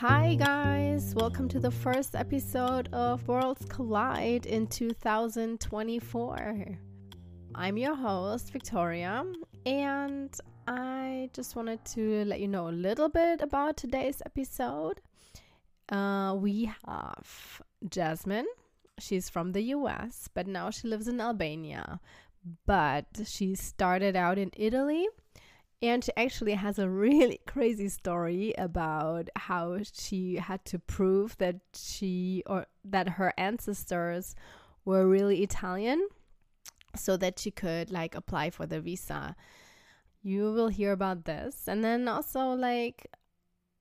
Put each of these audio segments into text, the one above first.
Hi, guys. Welcome to the first episode of Worlds Collide in 2024. I'm your host, Victoria, and I just wanted to let you know a little bit about today's episode. Uh, we have Jasmine. She's from the US, but now she lives in Albania. But she started out in Italy and she actually has a really crazy story about how she had to prove that she or that her ancestors were really Italian so that she could like apply for the visa. You will hear about this. And then also like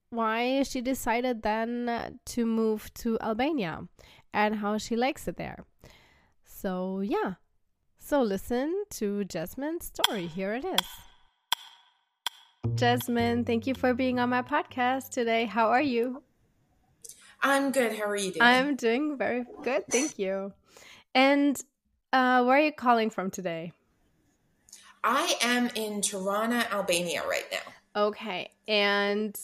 why she decided then to move to Albania and how she likes it there. So, yeah. So, listen to Jasmine's story. Here it is. Jasmine, thank you for being on my podcast today. How are you? I'm good. How are you doing? I'm doing very good. Thank you. And uh, where are you calling from today? I am in Tirana, Albania right now. Okay. And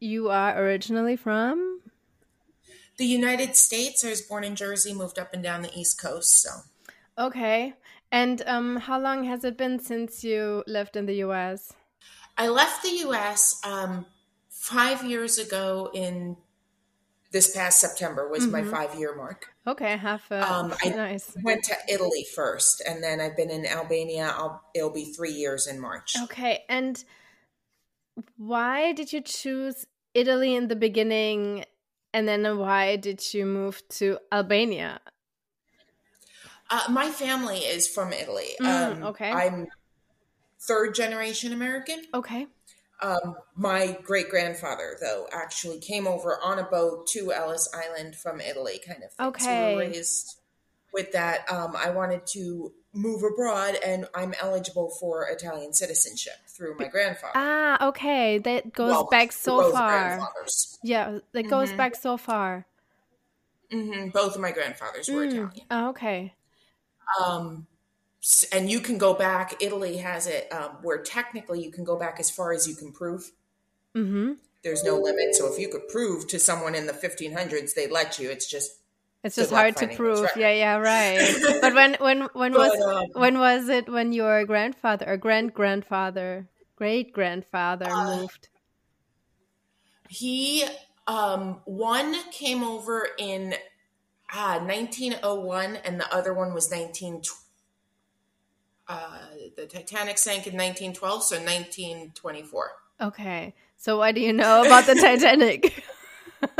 you are originally from? The United States. I was born in Jersey, moved up and down the East Coast. So. Okay. And um, how long has it been since you lived in the US? I left the U.S. Um, five years ago. In this past September was mm-hmm. my five year mark. Okay, half. A, um, I nice. went to Italy first, and then I've been in Albania. I'll, it'll be three years in March. Okay, and why did you choose Italy in the beginning, and then why did you move to Albania? Uh, my family is from Italy. Mm, um, okay, I'm third generation American. Okay. Um, my great grandfather, though, actually came over on a boat to Ellis Island from Italy, kind of. Thing. Okay. So we raised with that. Um, I wanted to move abroad, and I'm eligible for Italian citizenship through my grandfather. Ah, okay. That goes well, back so far. Yeah, that goes mm-hmm. back so far. Mm-hmm. Both of my grandfathers were mm. Italian. Oh, okay. Um, and you can go back. Italy has it um, where technically you can go back as far as you can prove. Mm-hmm. There's no limit. So if you could prove to someone in the 1500s, they'd let you. It's just it's just hard to prove. Yeah, yeah, right. but when when when but, was um, when was it when your grandfather or grand grandfather, great grandfather uh, moved? He um one came over in ah 1901 and the other one was 1920 uh, the Titanic sank in 1912, so 1924. Okay. So what do you know about the Titanic?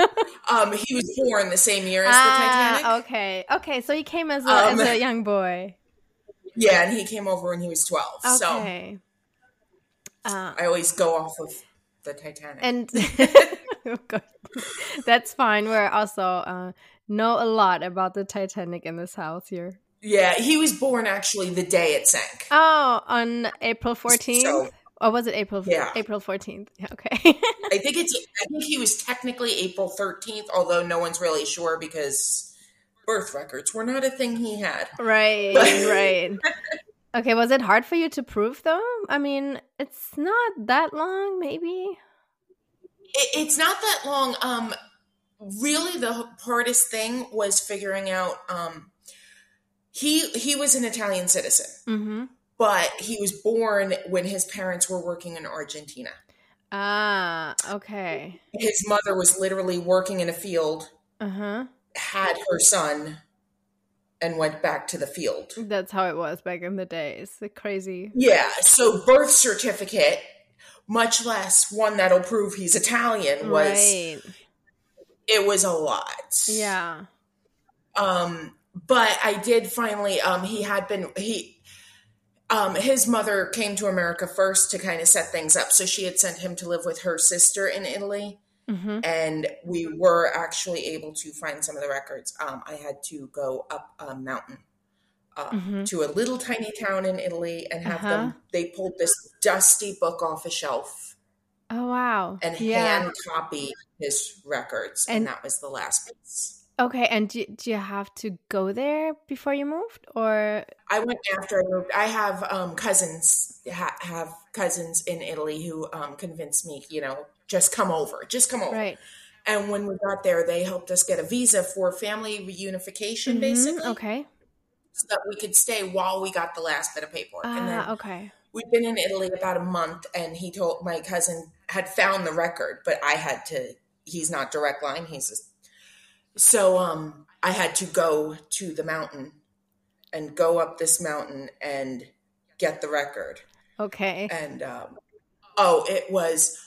um, he was born the same year as ah, the Titanic. Okay. Okay. So he came as a, um, as a young boy. Yeah, and he came over when he was 12. Okay. So uh, I always go off of the Titanic. And that's fine. We're also uh, know a lot about the Titanic in this house here. Yeah, he was born actually the day it sank. Oh, on April 14th? So, or was it April yeah. April 14th? Yeah, okay. I think it's I think he was technically April 13th, although no one's really sure because birth records were not a thing he had. Right, right. Okay, was it hard for you to prove though? I mean, it's not that long, maybe. It, it's not that long. Um really the hardest thing was figuring out um he he was an Italian citizen, mm-hmm. but he was born when his parents were working in Argentina. Ah, okay. His mother was literally working in a field, uh-huh. had her son, and went back to the field. That's how it was back in the days. The crazy. Yeah. So birth certificate, much less one that'll prove he's Italian, was right. it was a lot. Yeah. Um, but I did finally. Um, he had been he. Um, his mother came to America first to kind of set things up, so she had sent him to live with her sister in Italy, mm-hmm. and we were actually able to find some of the records. Um, I had to go up a mountain uh, mm-hmm. to a little tiny town in Italy and have uh-huh. them. They pulled this dusty book off a shelf. Oh wow! And yeah. hand copy his records, and, and that was the last piece. Okay, and do, do you have to go there before you moved, or I went after I moved. I have um, cousins ha- have cousins in Italy who um, convinced me, you know, just come over, just come over. Right. And when we got there, they helped us get a visa for family reunification, mm-hmm, basically. Okay. So that we could stay while we got the last bit of paperwork. Ah, and then okay. We'd been in Italy about a month, and he told my cousin had found the record, but I had to. He's not direct line. He's just, so um I had to go to the mountain and go up this mountain and get the record. Okay. And um, oh, it was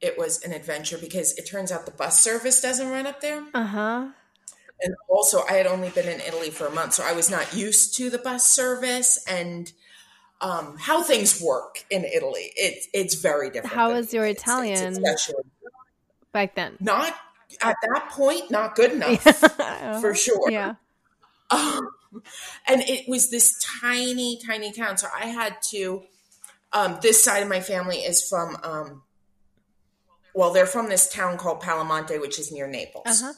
it was an adventure because it turns out the bus service doesn't run up there. Uh huh. And also, I had only been in Italy for a month, so I was not used to the bus service and um, how things work in Italy. It's it's very different. How was your Italian back then? Not at that point, not good enough for sure. Yeah. Um, and it was this tiny, tiny town. So I had to. Um, this side of my family is from. Um, well, they're from this town called Palomonte, which is near Naples. Uh-huh.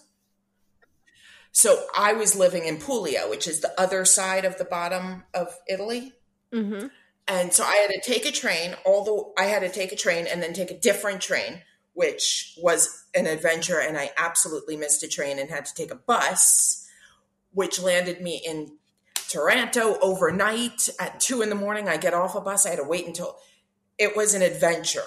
So I was living in Puglia, which is the other side of the bottom of Italy. Mm-hmm. And so I had to take a train. Although I had to take a train and then take a different train, which was an adventure. And I absolutely missed a train and had to take a bus, which landed me in Taranto overnight at two in the morning. I get off a bus. I had to wait until it was an adventure.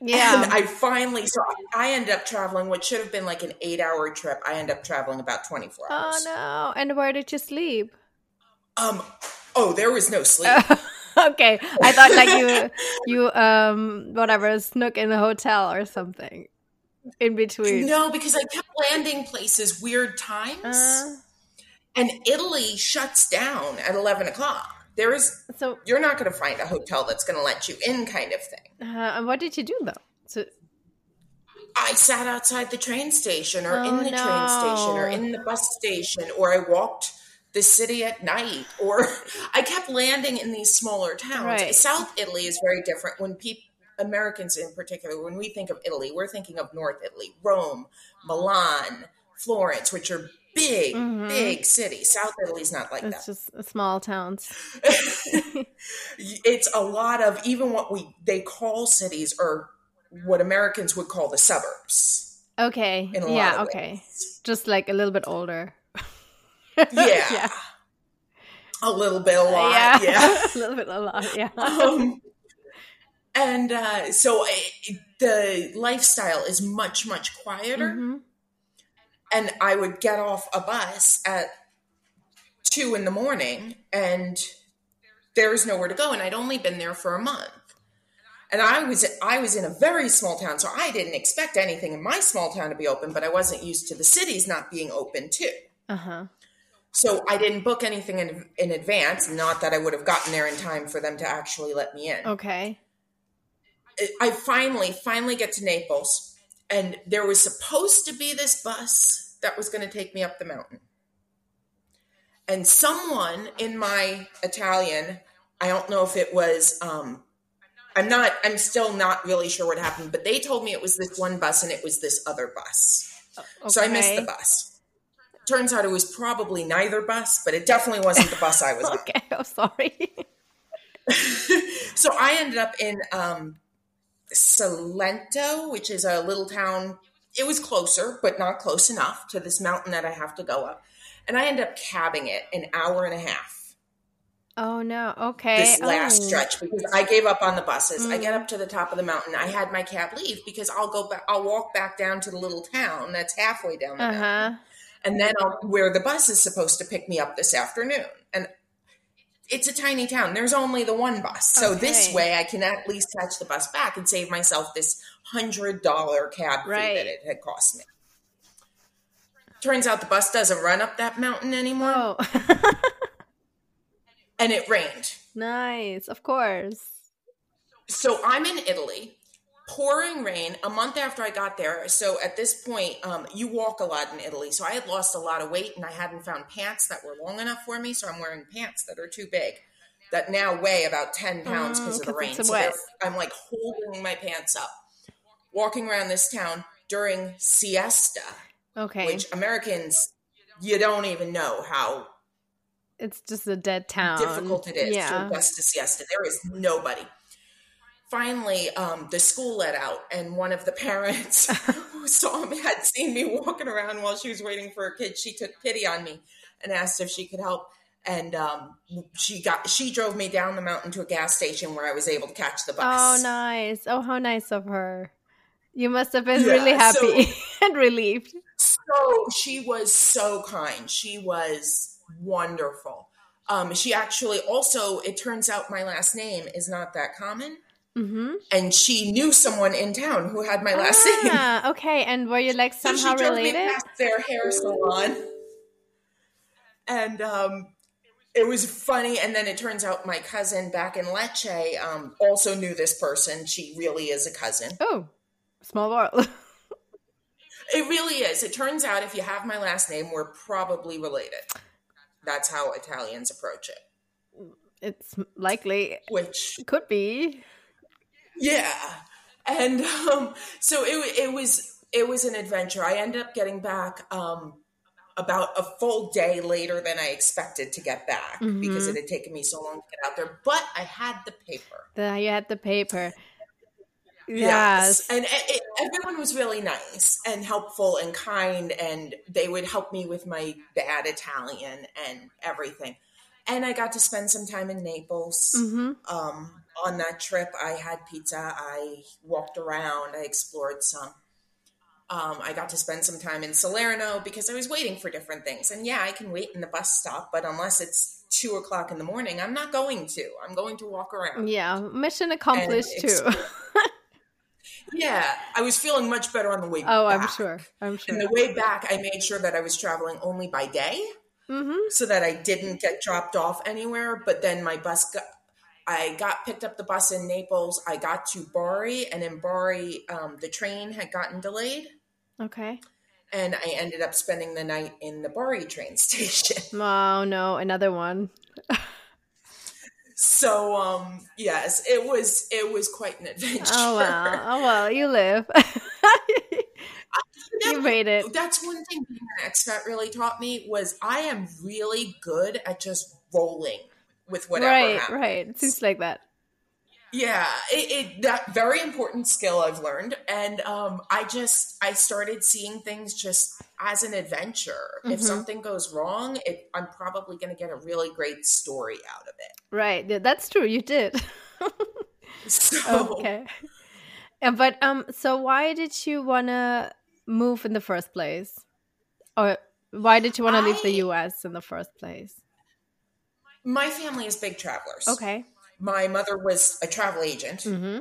Yeah. And I finally, so I ended up traveling, what should have been like an eight hour trip. I ended up traveling about 24 hours. Oh, no. And where did you sleep? Um, oh, there was no sleep. okay. I thought like you, you, um, whatever, snook in the hotel or something in between. No, because I kept landing places weird times. Uh, and Italy shuts down at 11 o'clock. There is so you're not going to find a hotel that's going to let you in, kind of thing. Uh, and what did you do though? So I sat outside the train station, or oh, in the no. train station, or in the bus station, or I walked the city at night, or I kept landing in these smaller towns. Right. South Italy is very different. When people Americans in particular, when we think of Italy, we're thinking of North Italy, Rome, Milan, Florence, which are big, mm-hmm. big cities South Italy's not like it's that. It's just small towns. it's a lot of even what we they call cities or what Americans would call the suburbs. Okay. yeah. okay. Ways. Just like a little bit older. Yeah. yeah. A little bit, a lot. Yeah. yeah. a little bit, a lot. Yeah. Um, and uh, so uh, the lifestyle is much, much quieter. Mm-hmm and I would get off a bus at two in the morning and there's nowhere to go. And I'd only been there for a month. And I was I was in a very small town, so I didn't expect anything in my small town to be open, but I wasn't used to the cities not being open too. Uh-huh. So I didn't book anything in, in advance. Not that I would have gotten there in time for them to actually let me in. Okay. I finally, finally get to Naples and there was supposed to be this bus that was going to take me up the mountain. And someone in my Italian, I don't know if it was, um, I'm not, I'm still not really sure what happened, but they told me it was this one bus and it was this other bus. Okay. So I missed the bus. Turns out it was probably neither bus, but it definitely wasn't the bus I was on. okay, I'm sorry. so I ended up in um, Salerno, which is a little town. It was closer, but not close enough to this mountain that I have to go up. And I end up cabbing it an hour and a half. Oh no! Okay. This last oh. stretch because I gave up on the buses. Mm. I get mm. up to the top of the mountain. I had my cab leave because I'll go back. I'll walk back down to the little town that's halfway down the uh-huh. mountain, and then I'll where the bus is supposed to pick me up this afternoon. And it's a tiny town. There's only the one bus. So okay. this way I can at least catch the bus back and save myself this hundred dollar cab fee that it had cost me. Turns out the bus doesn't run up that mountain anymore. Oh. and it rained. Nice, of course. So I'm in Italy pouring rain a month after I got there. So at this point, um, you walk a lot in Italy. So I had lost a lot of weight and I hadn't found pants that were long enough for me. So I'm wearing pants that are too big that now weigh about 10 pounds because mm, of the rain. So I'm like holding my pants up, walking around this town during siesta. Okay. Which Americans, you don't even know how. It's just a dead town. Difficult it is yeah. to adjust to siesta. There is nobody finally, um, the school let out, and one of the parents who saw me had seen me walking around while she was waiting for her kid. She took pity on me and asked if she could help. And um, she got she drove me down the mountain to a gas station where I was able to catch the bus. Oh, nice! Oh, how nice of her. You must have been yeah, really happy so, and relieved. So she was so kind. She was wonderful. Um, she actually also, it turns out my last name is not that common. Mm-hmm. And she knew someone in town who had my last ah, name. Okay, and were you like somehow so related? their hair salon, and um, it was funny. And then it turns out my cousin back in Lecce um, also knew this person. She really is a cousin. Oh, small world. it really is. It turns out if you have my last name, we're probably related. That's how Italians approach it. It's likely, which could be. Yeah, and um, so it it was it was an adventure. I ended up getting back um, about a full day later than I expected to get back mm-hmm. because it had taken me so long to get out there. But I had the paper. The, you had the paper. Yes. yes. And it, it, everyone was really nice and helpful and kind, and they would help me with my bad Italian and everything. And I got to spend some time in Naples. Mm-hmm. Um, on that trip, I had pizza. I walked around. I explored some. Um, I got to spend some time in Salerno because I was waiting for different things. And yeah, I can wait in the bus stop, but unless it's two o'clock in the morning, I'm not going to. I'm going to walk around. Yeah, mission accomplished too. yeah, I was feeling much better on the way. Back. Oh, back. I'm sure. I'm sure. And the way back, I made sure that I was traveling only by day, mm-hmm. so that I didn't get dropped off anywhere. But then my bus got. I got picked up the bus in Naples. I got to Bari, and in Bari, um, the train had gotten delayed. Okay. And I ended up spending the night in the Bari train station. Oh no, another one. so um yes, it was it was quite an adventure. Oh well. Oh well, you live. you made it. That's one thing being an expat really taught me was I am really good at just rolling with whatever. Right, happens. right. It seems like that. Yeah, it, it, that very important skill I've learned, and um, I just I started seeing things just as an adventure. Mm-hmm. If something goes wrong, it, I'm probably going to get a really great story out of it. Right, yeah, that's true. You did. so, okay, and but um, so why did you want to move in the first place, or why did you want to leave the U.S. in the first place? My family is big travelers. Okay. My mother was a travel agent. Mm-hmm.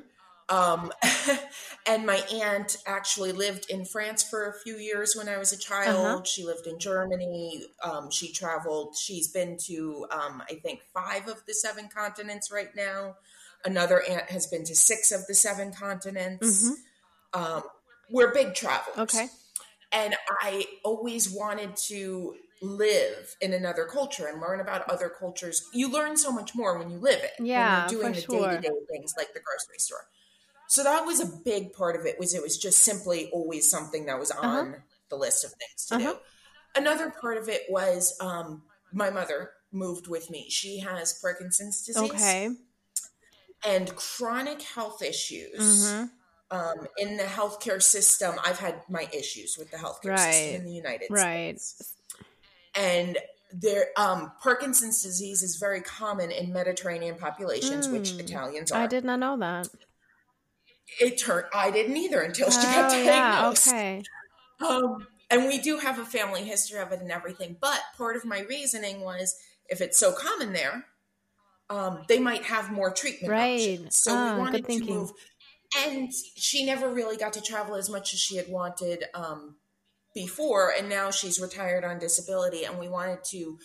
Um, and my aunt actually lived in France for a few years when I was a child. Uh-huh. She lived in Germany. Um, she traveled. She's been to, um, I think, five of the seven continents right now. Another aunt has been to six of the seven continents. Mm-hmm. Um, we're big travelers. Okay. And I always wanted to live in another culture and learn about other cultures. You learn so much more when you live it. Yeah, when you're doing the day to day things like the grocery store. So that was a big part of it. Was it was just simply always something that was uh-huh. on uh-huh. the list of things to uh-huh. do. Another part of it was um, my mother moved with me. She has Parkinson's disease. Okay. And chronic health issues. Mm-hmm. Um, in the healthcare system, I've had my issues with the healthcare right. system in the United States. right. States and there um, Parkinson's disease is very common in Mediterranean populations, mm, which hmm. Italians are. I did not know that. It turned I didn't either until she got oh, diagnosed. Yeah, okay. Um, and we do have a family history of it and everything. But part of my reasoning was if it's so common there, um, they might have more treatment right. options. So oh, we wanted to move. And she never really got to travel as much as she had wanted. Um, before and now she's retired on disability and we wanted to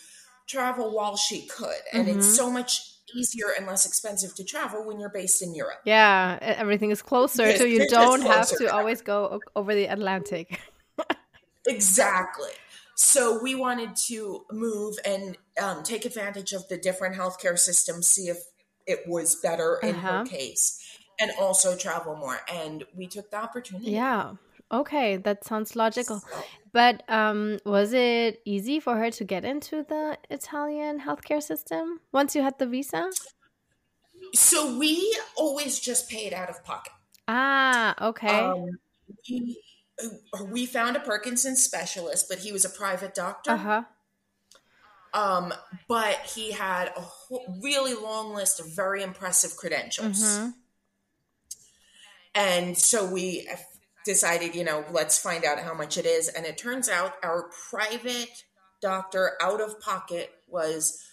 travel while she could and mm-hmm. it's so much easier and less expensive to travel when you're based in Europe. Yeah, everything is closer yes, so you don't have to always go over the Atlantic. exactly. So we wanted to move and um, take advantage of the different healthcare systems, see if it was better in uh-huh. her case, and also travel more. And we took the opportunity. Yeah. Okay, that sounds logical. But um, was it easy for her to get into the Italian healthcare system once you had the visa? So we always just paid out of pocket. Ah, okay. Um, we, we found a Parkinson's specialist, but he was a private doctor. Uh-huh. Um, but he had a whole, really long list of very impressive credentials. Mm-hmm. And so we decided, you know, let's find out how much it is. And it turns out our private doctor out of pocket was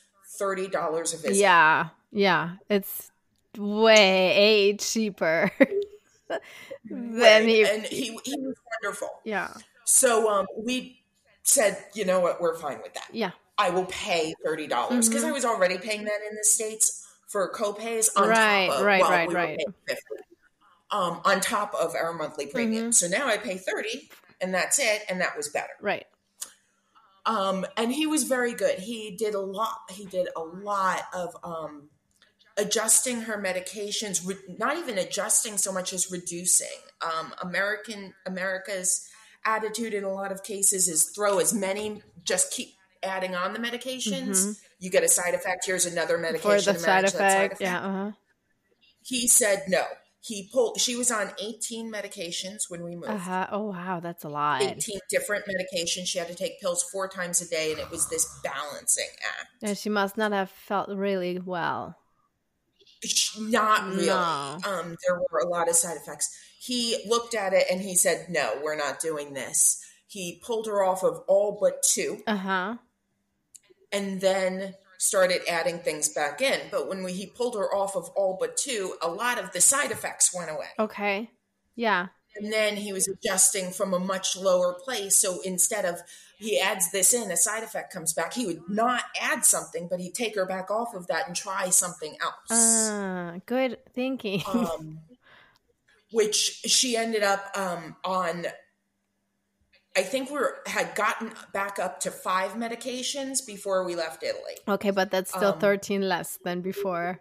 $30 a visit. Yeah. Yeah. It's way cheaper than he, and he, he was wonderful. Yeah. So um, we said, you know what, we're fine with that. Yeah. I will pay thirty dollars because mm-hmm. I was already paying that in the states for copays on right, top of right, well, right, we right. 50, um, on top of our monthly premium. Mm-hmm. So now I pay thirty, and that's it, and that was better. Right. Um, and he was very good. He did a lot. He did a lot of um, adjusting her medications. Re- not even adjusting so much as reducing. Um, American America's attitude in a lot of cases is throw as many, just keep adding on the medications, mm-hmm. you get a side effect. Here's another medication for the side effect. side effect. Yeah. Uh-huh. He said no. He pulled. She was on 18 medications when we moved. Uh-huh. Oh wow, that's a lot. 18 different medications. She had to take pills four times a day, and it was this balancing act. And she must not have felt really well. Not really. No. Um, there were a lot of side effects. He looked at it and he said, "No, we're not doing this." He pulled her off of all but two. Uh huh and then started adding things back in. But when we, he pulled her off of all but two, a lot of the side effects went away. Okay. Yeah. And then he was adjusting from a much lower place. So instead of he adds this in, a side effect comes back, he would not add something, but he'd take her back off of that and try something else. Uh, good thinking. um, which she ended up um, on I think we had gotten back up to five medications before we left Italy. Okay, but that's still um, 13 less than before.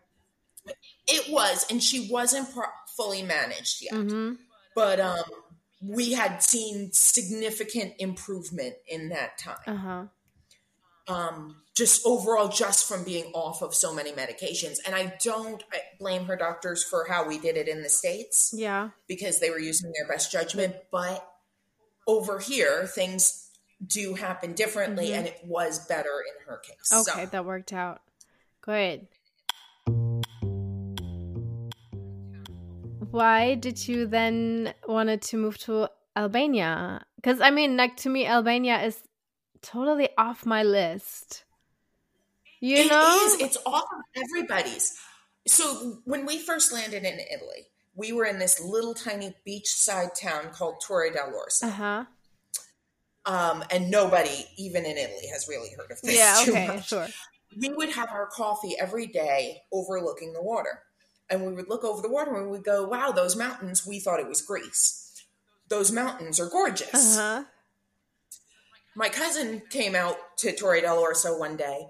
It was, and she wasn't pro- fully managed yet. Mm-hmm. But um, we had seen significant improvement in that time. Uh-huh. Um, just overall, just from being off of so many medications. And I don't blame her doctors for how we did it in the States. Yeah. Because they were using their best judgment. But over here things do happen differently mm-hmm. and it was better in her case. Okay so. that worked out. Good. Why did you then wanted to move to albania? Because i mean like to me albania is totally off my list. You it know? is, it's off of everybody's. So when we first landed in italy we were in this little tiny beachside town called Torre dell'Orso. Uh-huh. Um, and nobody, even in Italy, has really heard of this. Yeah, okay, sure. We would have our coffee every day overlooking the water. And we would look over the water and we would go, wow, those mountains, we thought it was Greece. Those mountains are gorgeous. Uh-huh. My cousin came out to Torre dell'Orso one day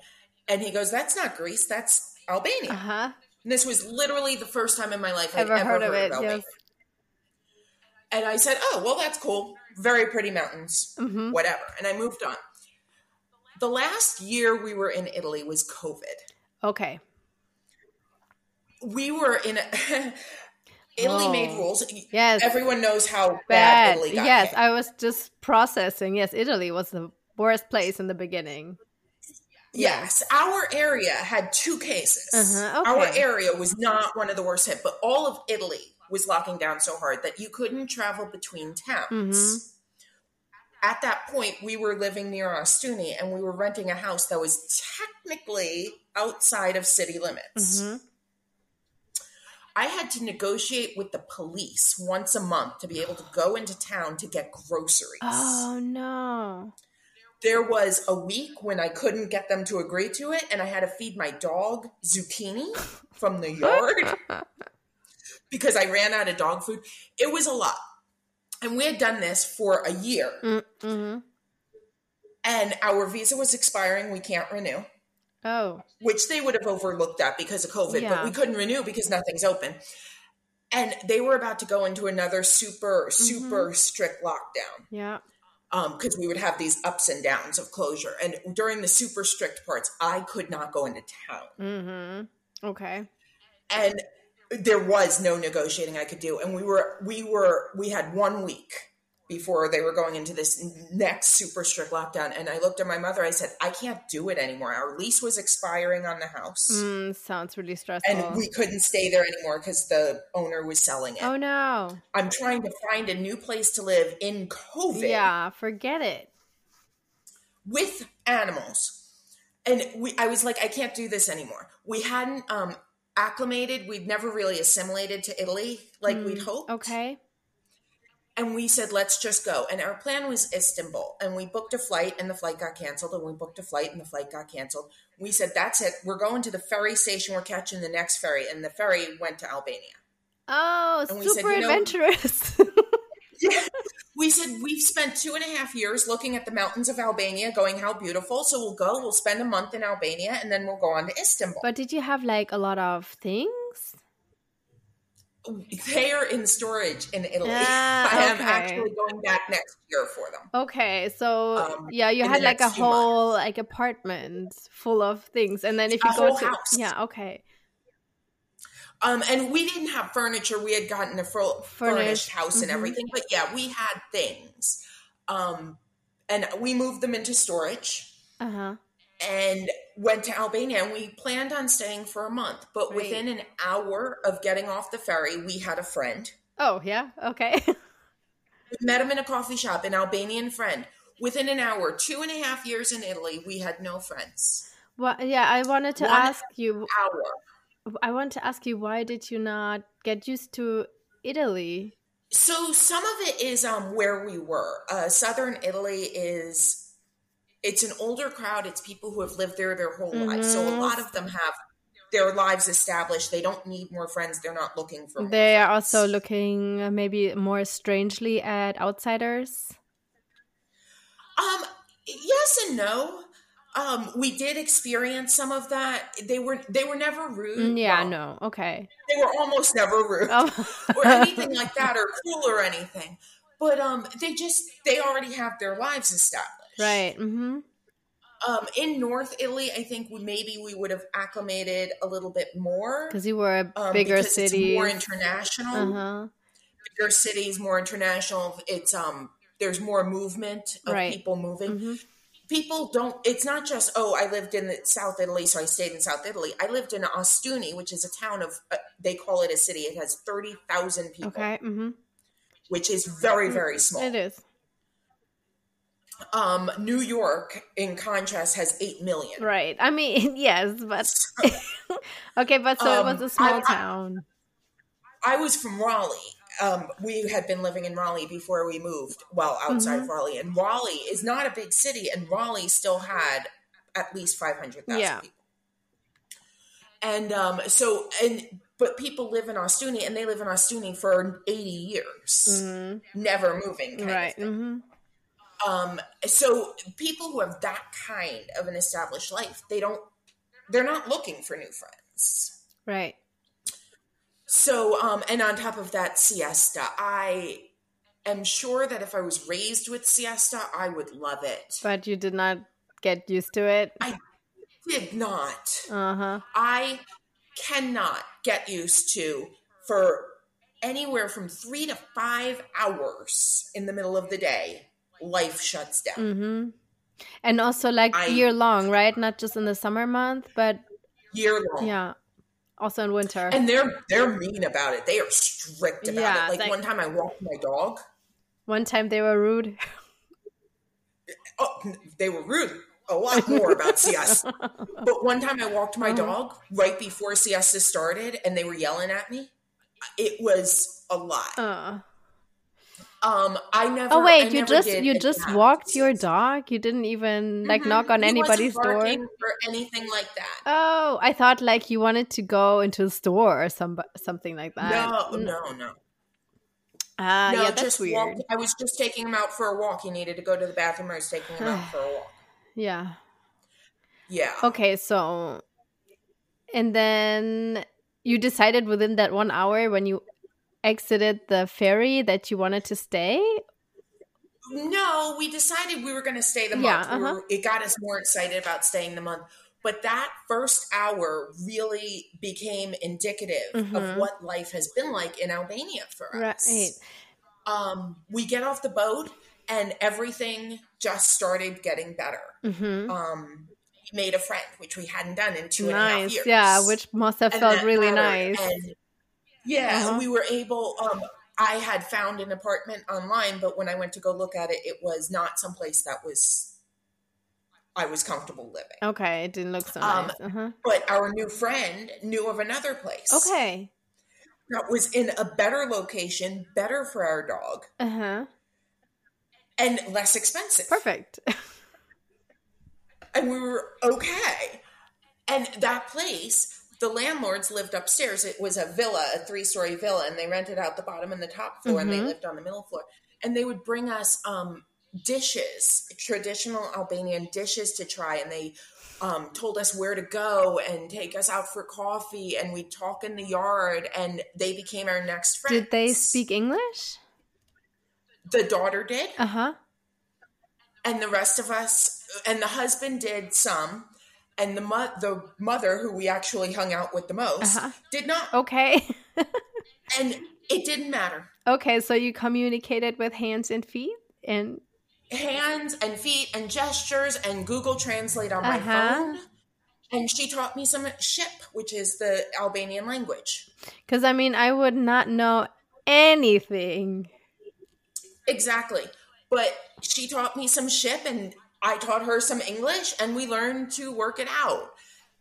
and he goes, that's not Greece, that's Albania. Uh-huh. And this was literally the first time in my life I'd ever, ever heard, of it. Yes. And I said, "Oh, well, that's cool. Very pretty mountains. Mm-hmm. Whatever." And I moved on. The last year we were in Italy was COVID. Okay. We were in. A, Italy oh, made rules. Yes. Everyone knows how bad, bad Italy got. Yes, hit. I was just processing. Yes, Italy was the worst place in the beginning. Yes, our area had two cases. Uh-huh, okay. Our area was not one of the worst hit, but all of Italy was locking down so hard that you couldn't travel between towns. Mm-hmm. At that point, we were living near Ostuni and we were renting a house that was technically outside of city limits. Mm-hmm. I had to negotiate with the police once a month to be able to go into town to get groceries. Oh, no there was a week when I couldn't get them to agree to it, and I had to feed my dog zucchini from the yard because I ran out of dog food. It was a lot. And we had done this for a year. Mm-hmm. And our visa was expiring. We can't renew. Oh. Which they would have overlooked that because of COVID, yeah. but we couldn't renew because nothing's open. And they were about to go into another super, super mm-hmm. strict lockdown. Yeah because um, we would have these ups and downs of closure. And during the super strict parts, I could not go into town. Mm-hmm. Okay. and there was no negotiating I could do. And we were, we were, we had one week before they were going into this next super strict lockdown. And I looked at my mother. I said, I can't do it anymore. Our lease was expiring on the house. Mm, sounds really stressful. And we couldn't stay there anymore because the owner was selling it. Oh, no. I'm trying to find a new place to live in COVID. Yeah, forget it. With animals. And we, I was like, I can't do this anymore. We hadn't um, acclimated. We'd never really assimilated to Italy like mm, we'd hoped. Okay and we said let's just go. And our plan was istanbul and we booked a flight and the flight got canceled and we booked a flight and the flight got canceled. We said that's it. We're going to the ferry station. We're catching the next ferry and the ferry went to albania. Oh super said, adventurous know, yeah we said we've spent two and a half years looking at the mountains of albania going how beautiful. So we'll go we'll spend a month in albania and then we'll go on to istanbul. But did you have like a lot of things they are in storage in Italy. Ah, I am actually going back next year for them. Okay, so um, yeah, you had like a whole months. like apartment full of things, and then if you a go to house. yeah, okay. Um, and we didn't have furniture. We had gotten a full furnished, furnished house mm-hmm. and everything, but yeah, we had things. Um, and we moved them into storage. Uh huh and went to Albania and we planned on staying for a month. But right. within an hour of getting off the ferry, we had a friend. Oh, yeah. Okay. we met him in a coffee shop, an Albanian friend. Within an hour, two and a half years in Italy, we had no friends. Well, yeah, I wanted to One ask you. Hour. I want to ask you why did you not get used to Italy? So some of it is um where we were. Uh, Southern Italy is it's an older crowd. It's people who have lived there their whole mm-hmm. lives. So a lot of them have their lives established. They don't need more friends. They're not looking for. They are also looking uh, maybe more strangely at outsiders. Um. Yes and no. Um, we did experience some of that. They were they were never rude. Mm, yeah, well, no, okay. They were almost never rude oh. or anything like that, or cool or anything. But um, they just they already have their lives established. Right. Mm-hmm. Um, in North Italy, I think we, maybe we would have acclimated a little bit more because you were a um, bigger city, more international. Uh-huh. Bigger cities, more international. It's um, there's more movement of right. people moving. Mm-hmm. People don't. It's not just oh, I lived in the South Italy, so I stayed in South Italy. I lived in Ostuni, which is a town of uh, they call it a city. It has thirty thousand people. Okay. Mm-hmm. Which is very very small. It is. Um, New York, in contrast, has eight million. Right. I mean, yes, but okay, but so um, it was a um, small I, town. I, I, was from Raleigh. Um, we had been living in Raleigh before we moved. Well, outside mm-hmm. Raleigh, and Raleigh is not a big city, and Raleigh still had at least five hundred thousand yeah. people. And um, so, and but people live in Ostuni, and they live in Ostuni for eighty years, mm-hmm. never moving. right. Mm-hmm. Um, so people who have that kind of an established life, they don't, they're not looking for new friends. Right. So, um, and on top of that, siesta, I am sure that if I was raised with siesta, I would love it. But you did not get used to it? I did not. Uh huh. I cannot get used to for anywhere from three to five hours in the middle of the day life shuts down. Mm-hmm. And also like I, year long, right? Not just in the summer month, but year long. Yeah. Also in winter. And they're they're mean about it. They are strict about yeah, it. Like, like one time I walked my dog. One time they were rude. Oh, they were rude. A lot more about siesta. but one time I walked my uh-huh. dog right before siesta started and they were yelling at me. It was a lot. Uh. Um, I never. Oh wait, you just you just walked your dog. You didn't even like mm-hmm. knock on he anybody's door or anything like that. Oh, I thought like you wanted to go into a store or some something like that. No, no, no. Ah, uh, no, yeah, that's weird. Walked, I was just taking him out for a walk. He needed to go to the bathroom. I was taking him out for a walk. Yeah. Yeah. Okay, so, and then you decided within that one hour when you exited the ferry that you wanted to stay? No, we decided we were going to stay the month. Yeah, uh-huh. we were, it got us more excited about staying the month. But that first hour really became indicative mm-hmm. of what life has been like in Albania for us. Right. Um, we get off the boat and everything just started getting better. Mm-hmm. Um, we made a friend, which we hadn't done in two nice. and a half years. Yeah, which must have and felt really nice. And yeah, uh-huh. we were able. Um, I had found an apartment online, but when I went to go look at it, it was not someplace that was I was comfortable living. Okay, it didn't look so um, nice. Uh-huh. But our new friend knew of another place. Okay. That was in a better location, better for our dog. Uh huh. And less expensive. Perfect. and we were okay. And that place, the landlords lived upstairs. It was a villa, a three story villa, and they rented out the bottom and the top floor, mm-hmm. and they mm-hmm. lived on the middle floor. And they would bring us um, dishes, traditional Albanian dishes to try, and they um, told us where to go and take us out for coffee, and we talk in the yard, and they became our next friends. Did they speak English? The daughter did. Uh huh. And the rest of us, and the husband did some, and the mo- the mother, who we actually hung out with the most, uh-huh. did not. Okay. and it didn't matter. Okay, so you communicated with hands and feet and hands and feet and gestures and Google Translate on my uh-huh. phone. And she taught me some Shqip, which is the Albanian language. Because I mean, I would not know anything. Exactly. But she taught me some Shqip and I taught her some English and we learned to work it out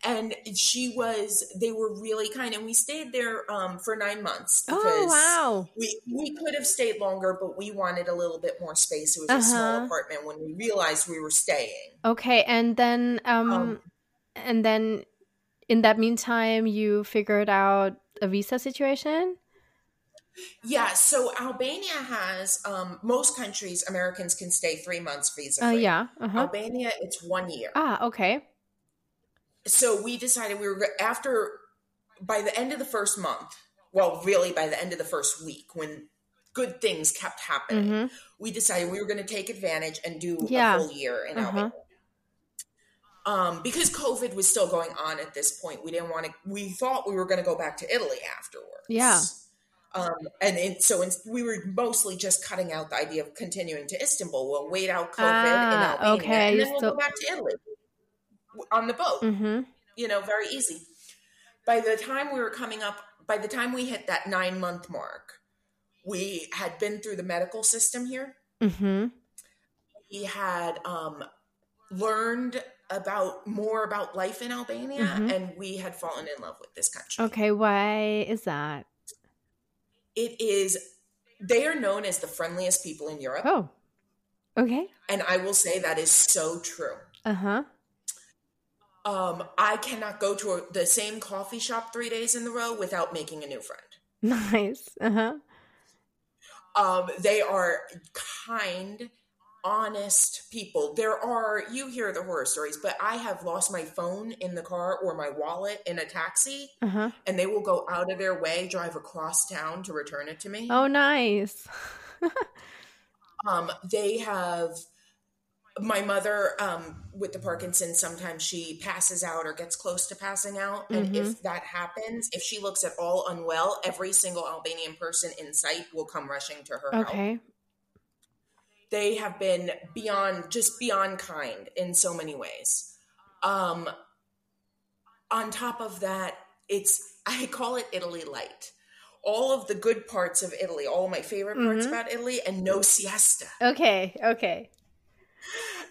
and she was they were really kind and we stayed there um, for nine months oh wow we we could have stayed longer but we wanted a little bit more space it was uh-huh. a small uh-huh. apartment when we realized we were staying okay and then um, um and then in that meantime you figured out a visa situation yeah, so Albania has um, most countries Americans can stay three months visa free. Uh, yeah, uh-huh. Albania it's one year. Ah, okay so we decided we were after by the end of the first month well really by the end of the first week when good things kept happening mm-hmm. we decided we were going to take advantage and do yeah. a full year in uh-huh. Albania. Um, because COVID was still going on at this point, we didn't want to. We thought we were going to go back to Italy afterwards. Yeah. Um, and, and so in, we were mostly just cutting out the idea of continuing to Istanbul. We'll wait out COVID ah, in Albania, okay. and then we'll so- go back to Italy on the boat. Mm-hmm. You know, very easy. By the time we were coming up, by the time we hit that nine month mark, we had been through the medical system here. Mm-hmm. We had um, learned about more about life in Albania, mm-hmm. and we had fallen in love with this country. Okay, why is that? It is. They are known as the friendliest people in Europe. Oh, okay. And I will say that is so true. Uh huh. Um, I cannot go to a, the same coffee shop three days in a row without making a new friend. Nice. Uh huh. Um, they are kind, honest people. There are, you hear the horror stories, but I have lost my phone in the car or my wallet in a taxi, uh-huh. and they will go out of their way, drive across town to return it to me. Oh, nice. um, they have my mother um, with the parkinson's sometimes she passes out or gets close to passing out and mm-hmm. if that happens if she looks at all unwell every single albanian person in sight will come rushing to her okay help. They have been beyond just beyond kind in so many ways um on top of that it's i call it italy light all of the good parts of Italy, all my favorite parts mm-hmm. about Italy, and no siesta. Okay, okay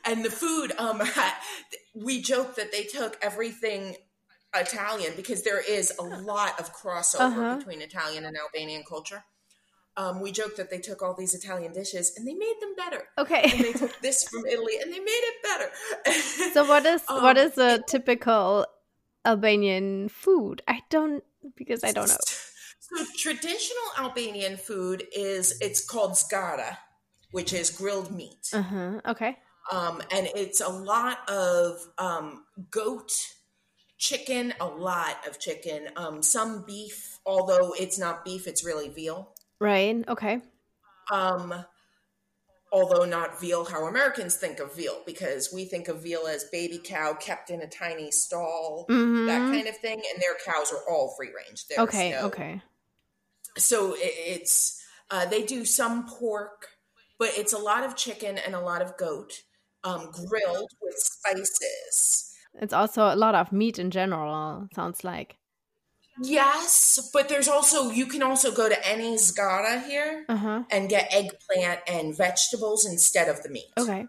and the food um we joke that they took everything Italian because there is a lot of crossover uh-huh. between Italian and Albanian culture. Um, we joke that they took all these Italian dishes and they made them better. Okay. and they took this from Italy and they made it better. so what is um, what is a typical Albanian food? I don't because I don't know. So traditional Albanian food is it's called zgara, which is grilled meat. Uh-huh. Okay. Um, and it's a lot of um, goat, chicken, a lot of chicken, um, some beef, although it's not beef, it's really veal. Right. Okay. Um, although not veal how Americans think of veal, because we think of veal as baby cow kept in a tiny stall, mm-hmm. that kind of thing, and their cows are all free range. There's okay, no, okay. So it's uh, they do some pork, but it's a lot of chicken and a lot of goat, um, grilled with spices. It's also a lot of meat in general. Sounds like. Yes, but there's also you can also go to any Zgara here uh-huh. and get eggplant and vegetables instead of the meat. Okay.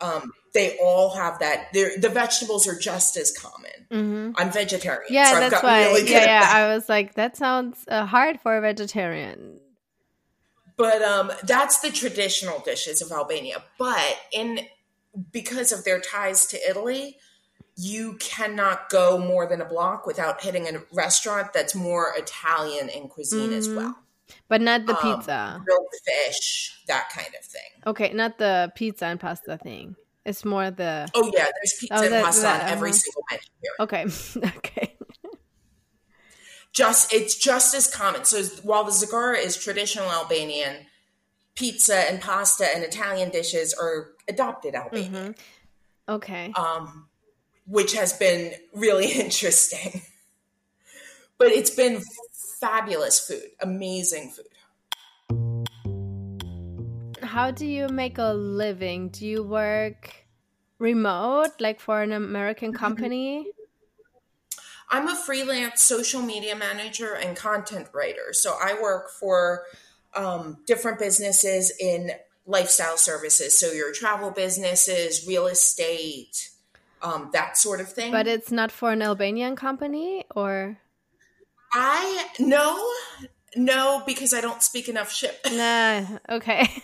Um, they all have that. They're, the vegetables are just as common. Mm-hmm. I'm vegetarian. Yeah, so that's why. Really yeah, yeah. I was like, that sounds uh, hard for a vegetarian. But um, that's the traditional dishes of Albania. But in because of their ties to Italy, you cannot go more than a block without hitting a restaurant that's more Italian in cuisine mm-hmm. as well. But not the um, pizza. Grilled fish, that kind of thing. Okay, not the pizza and pasta thing. It's more the. Oh yeah, there's pizza oh, and that, pasta that, on every uh-huh. single menu here. Okay, okay. just it's just as common. So while the zgara is traditional Albanian, pizza and pasta and Italian dishes are adopted Albanian. Mm-hmm. Okay. Um, which has been really interesting. But it's been fabulous food, amazing food. How do you make a living? Do you work remote, like for an American mm-hmm. company? I'm a freelance social media manager and content writer. So I work for um, different businesses in lifestyle services. So your travel businesses, real estate, um, that sort of thing. But it's not for an Albanian company, or I no, no, because I don't speak enough Shqip. Nah, okay.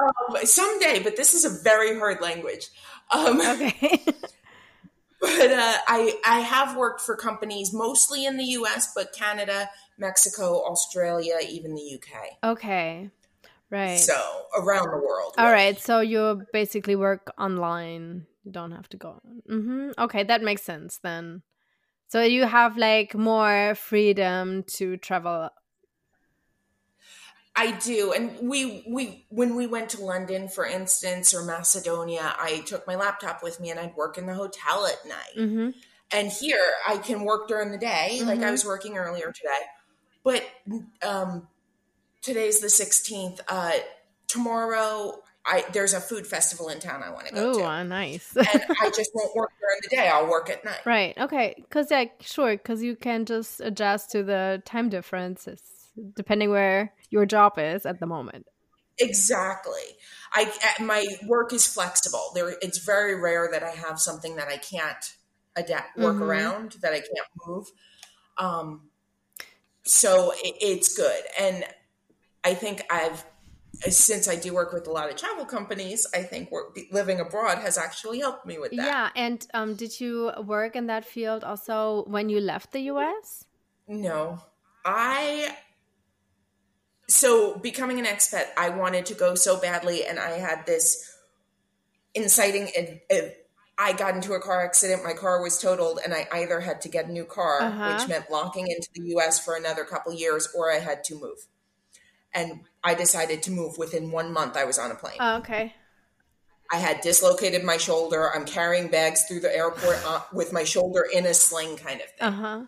Um, someday, but this is a very hard language. Um, okay. but uh, I I have worked for companies mostly in the U.S., but Canada, Mexico, Australia, even the U.K. Okay. Right. So around the world. All right. So you basically work online. Don't have to go. Mm-hmm. Okay, that makes sense then. So you have like more freedom to travel. I do, and we we when we went to London, for instance, or Macedonia, I took my laptop with me and I'd work in the hotel at night. Mm-hmm. And here, I can work during the day, mm-hmm. like I mm-hmm. was working earlier today. But um, today's the 16th. Uh, tomorrow, I there's a food festival in town I want to go Ooh, to. Oh, nice. and I just won't work during the day. I'll work at night. Right. Okay. Because yeah, sure. Because you can just adjust to the time differences depending where your job is at the moment. Exactly. I my work is flexible. There, it's very rare that I have something that I can't adapt work mm-hmm. around that I can't move. Um, so it, it's good, and I think I've since I do work with a lot of travel companies, I think work, living abroad has actually helped me with that. Yeah, and um, did you work in that field also when you left the US? No, I. So becoming an expat, I wanted to go so badly, and I had this inciting. I got into a car accident. My car was totaled, and I either had to get a new car, uh-huh. which meant locking into the U.S. for another couple years, or I had to move and I decided to move within one month. I was on a plane. Oh, okay. I had dislocated my shoulder. I'm carrying bags through the airport uh, with my shoulder in a sling, kind of thing. Uh huh.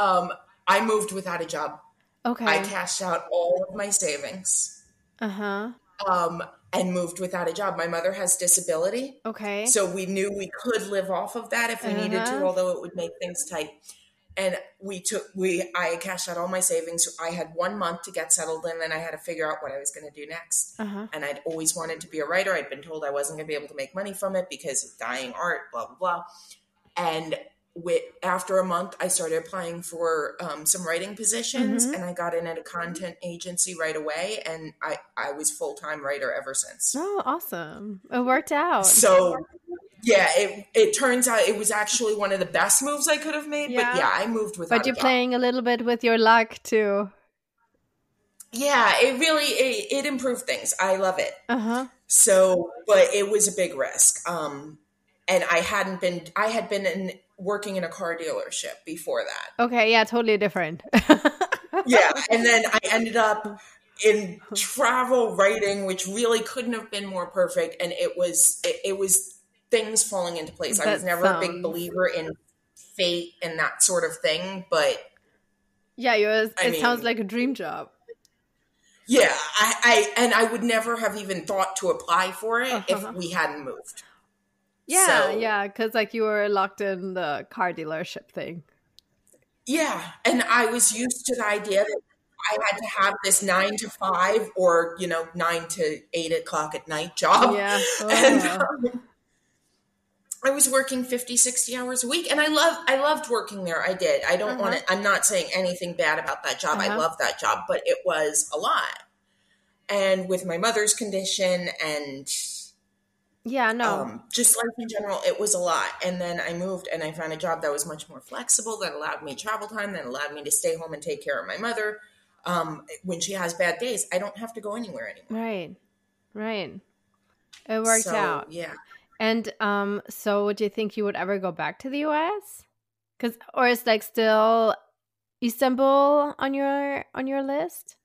Um, I moved without a job. Okay. I cashed out all of my savings. Uh huh. Um, and moved without a job. My mother has disability. Okay. So we knew we could live off of that if we uh-huh. needed to, uh-huh. although it would make things tight and we took we i cashed out all my savings. I had one month to get settled in and i had to figure out what i was going to do next. Uh-huh. and i'd always wanted to be a writer. I'd been told i wasn't going to be able to make money from it because of dying art blah blah blah. And with after a month i started applying for um, some writing positions mm-hmm. and i got in at a content agency right away and i i was full-time writer ever since. Oh awesome. It worked out. So yeah, it it turns out it was actually one of the best moves I could have made. Yeah. But yeah, I moved with. But you're playing a little bit with your luck too. Yeah, it really it, it improved things. I love it. Uh huh. So, but it was a big risk. Um, and I hadn't been. I had been in, working in a car dealership before that. Okay, yeah, totally different. yeah, and then I ended up in travel writing, which really couldn't have been more perfect. And it was it, it was things falling into place. That I was never sounds... a big believer in fate and that sort of thing, but yeah, it, was, it mean, sounds like a dream job. Yeah, I, I, and I would never have even thought to apply for it uh-huh. if we hadn't moved. Yeah, so, yeah, because like you were locked in the car dealership thing. Yeah, and I was used to the idea that I had to have this nine to five or you know nine to eight o'clock at night job. Yeah, oh. and um, I was working 50, 60 hours a week, and I love I loved working there. I did. I don't uh-huh. want to. I'm not saying anything bad about that job. Uh-huh. I love that job, but it was a lot. And with my mother's condition and yeah, no. Um, just life in general, it was a lot. And then I moved and I found a job that was much more flexible, that allowed me travel time, that allowed me to stay home and take care of my mother. Um, when she has bad days, I don't have to go anywhere anymore. Right, right. It worked so, out. Yeah. And um, so do you think you would ever go back to the US? Cause or is like still Istanbul on your on your list?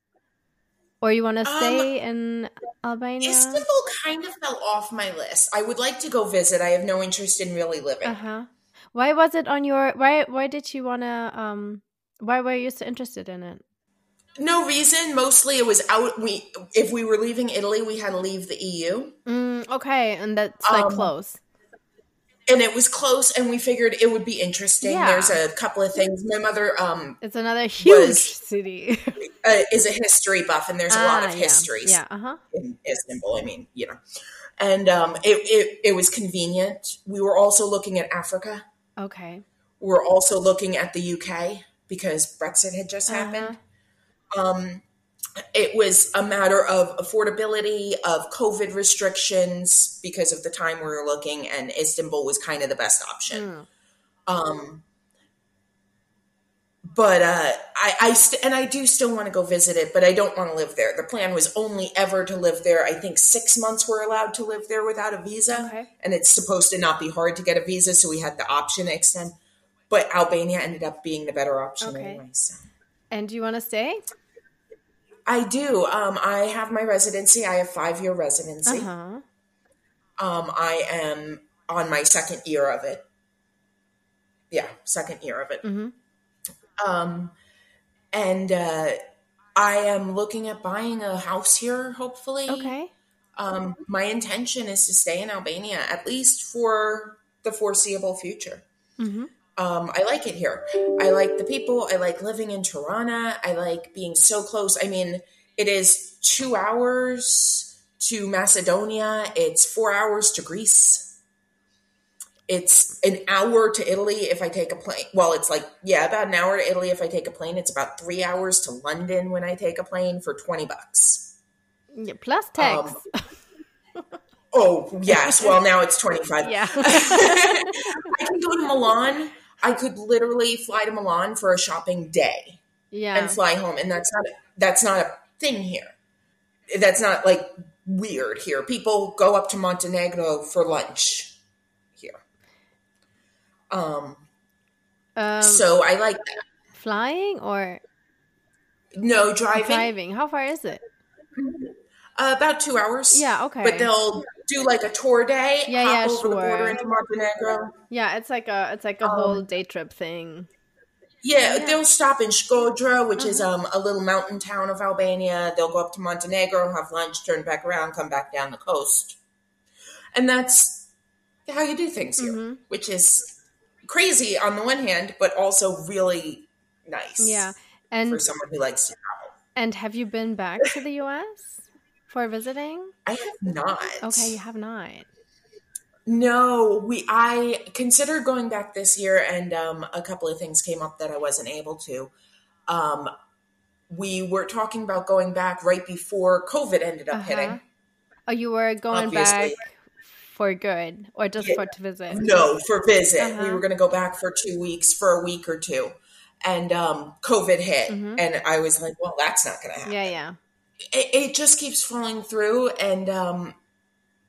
Or you want to um, stay um, in Albania? Istanbul kind of fell off my list. I would like to go visit. I have no interest in really living. Uh-huh. Why was it on your why why did you want to um why were you so interested in it? No reason. Mostly it was out we if we were leaving Italy, we had to leave the EU. Mm, okay, and that's like um, close and it was close and we figured it would be interesting yeah. there's a couple of things my mother um it's another huge was, city uh, is a history buff and there's a lot of ah, histories yeah, yeah uh-huh. in istanbul i mean you know and um it, it it was convenient we were also looking at africa okay we're also looking at the uk because brexit had just uh-huh. happened um it was a matter of affordability of covid restrictions because of the time we were looking and istanbul was kind of the best option mm. um but uh i i st- and i do still want to go visit it but i don't want to live there the plan was only ever to live there i think six months we're allowed to live there without a visa okay. and it's supposed to not be hard to get a visa so we had the option to extend but albania ended up being the better option okay. anyway so and do you want to stay I do. Um, I have my residency. I have five year residency. Uh-huh. Um, I am on my second year of it. Yeah, second year of it. Mm-hmm. Um, and uh, I am looking at buying a house here, hopefully. Okay. Um, my intention is to stay in Albania at least for the foreseeable future. Mm-hmm. Um, I like it here. I like the people. I like living in Tirana. I like being so close. I mean, it is two hours to Macedonia. It's four hours to Greece. It's an hour to Italy if I take a plane. Well, it's like, yeah, about an hour to Italy if I take a plane. It's about three hours to London when I take a plane for 20 bucks. Yeah, plus tax. Um, oh, yes. Well, now it's 25. Yeah. I can go to Milan I could literally fly to Milan for a shopping day. Yeah. And fly home. And that's not that's not a thing here. That's not like weird here. People go up to Montenegro for lunch here. Um, um so I like that. Flying or no driving? Driving. How far is it? Uh, about two hours. Yeah, okay. But they'll do like a tour day. Yeah, yeah, over sure. the border into Montenegro. Yeah, it's like a it's like a um, whole day trip thing. Yeah, yeah, they'll stop in Shkodra, which uh-huh. is um a little mountain town of Albania. They'll go up to Montenegro, have lunch, turn back around, come back down the coast, and that's how you do things here, mm-hmm. which is crazy on the one hand, but also really nice. Yeah, and for someone who likes to travel. And have you been back to the U.S.? For visiting? I have not. Okay, you have not. No, we I considered going back this year and um, a couple of things came up that I wasn't able to. Um, we were talking about going back right before COVID ended up uh-huh. hitting. Oh, you were going Obviously. back for good or just yeah. for to visit? No, for visit. Uh-huh. We were going to go back for two weeks, for a week or two. And um, COVID hit. Mm-hmm. And I was like, well, that's not going to happen. Yeah, yeah it, it just keeps falling through. And um,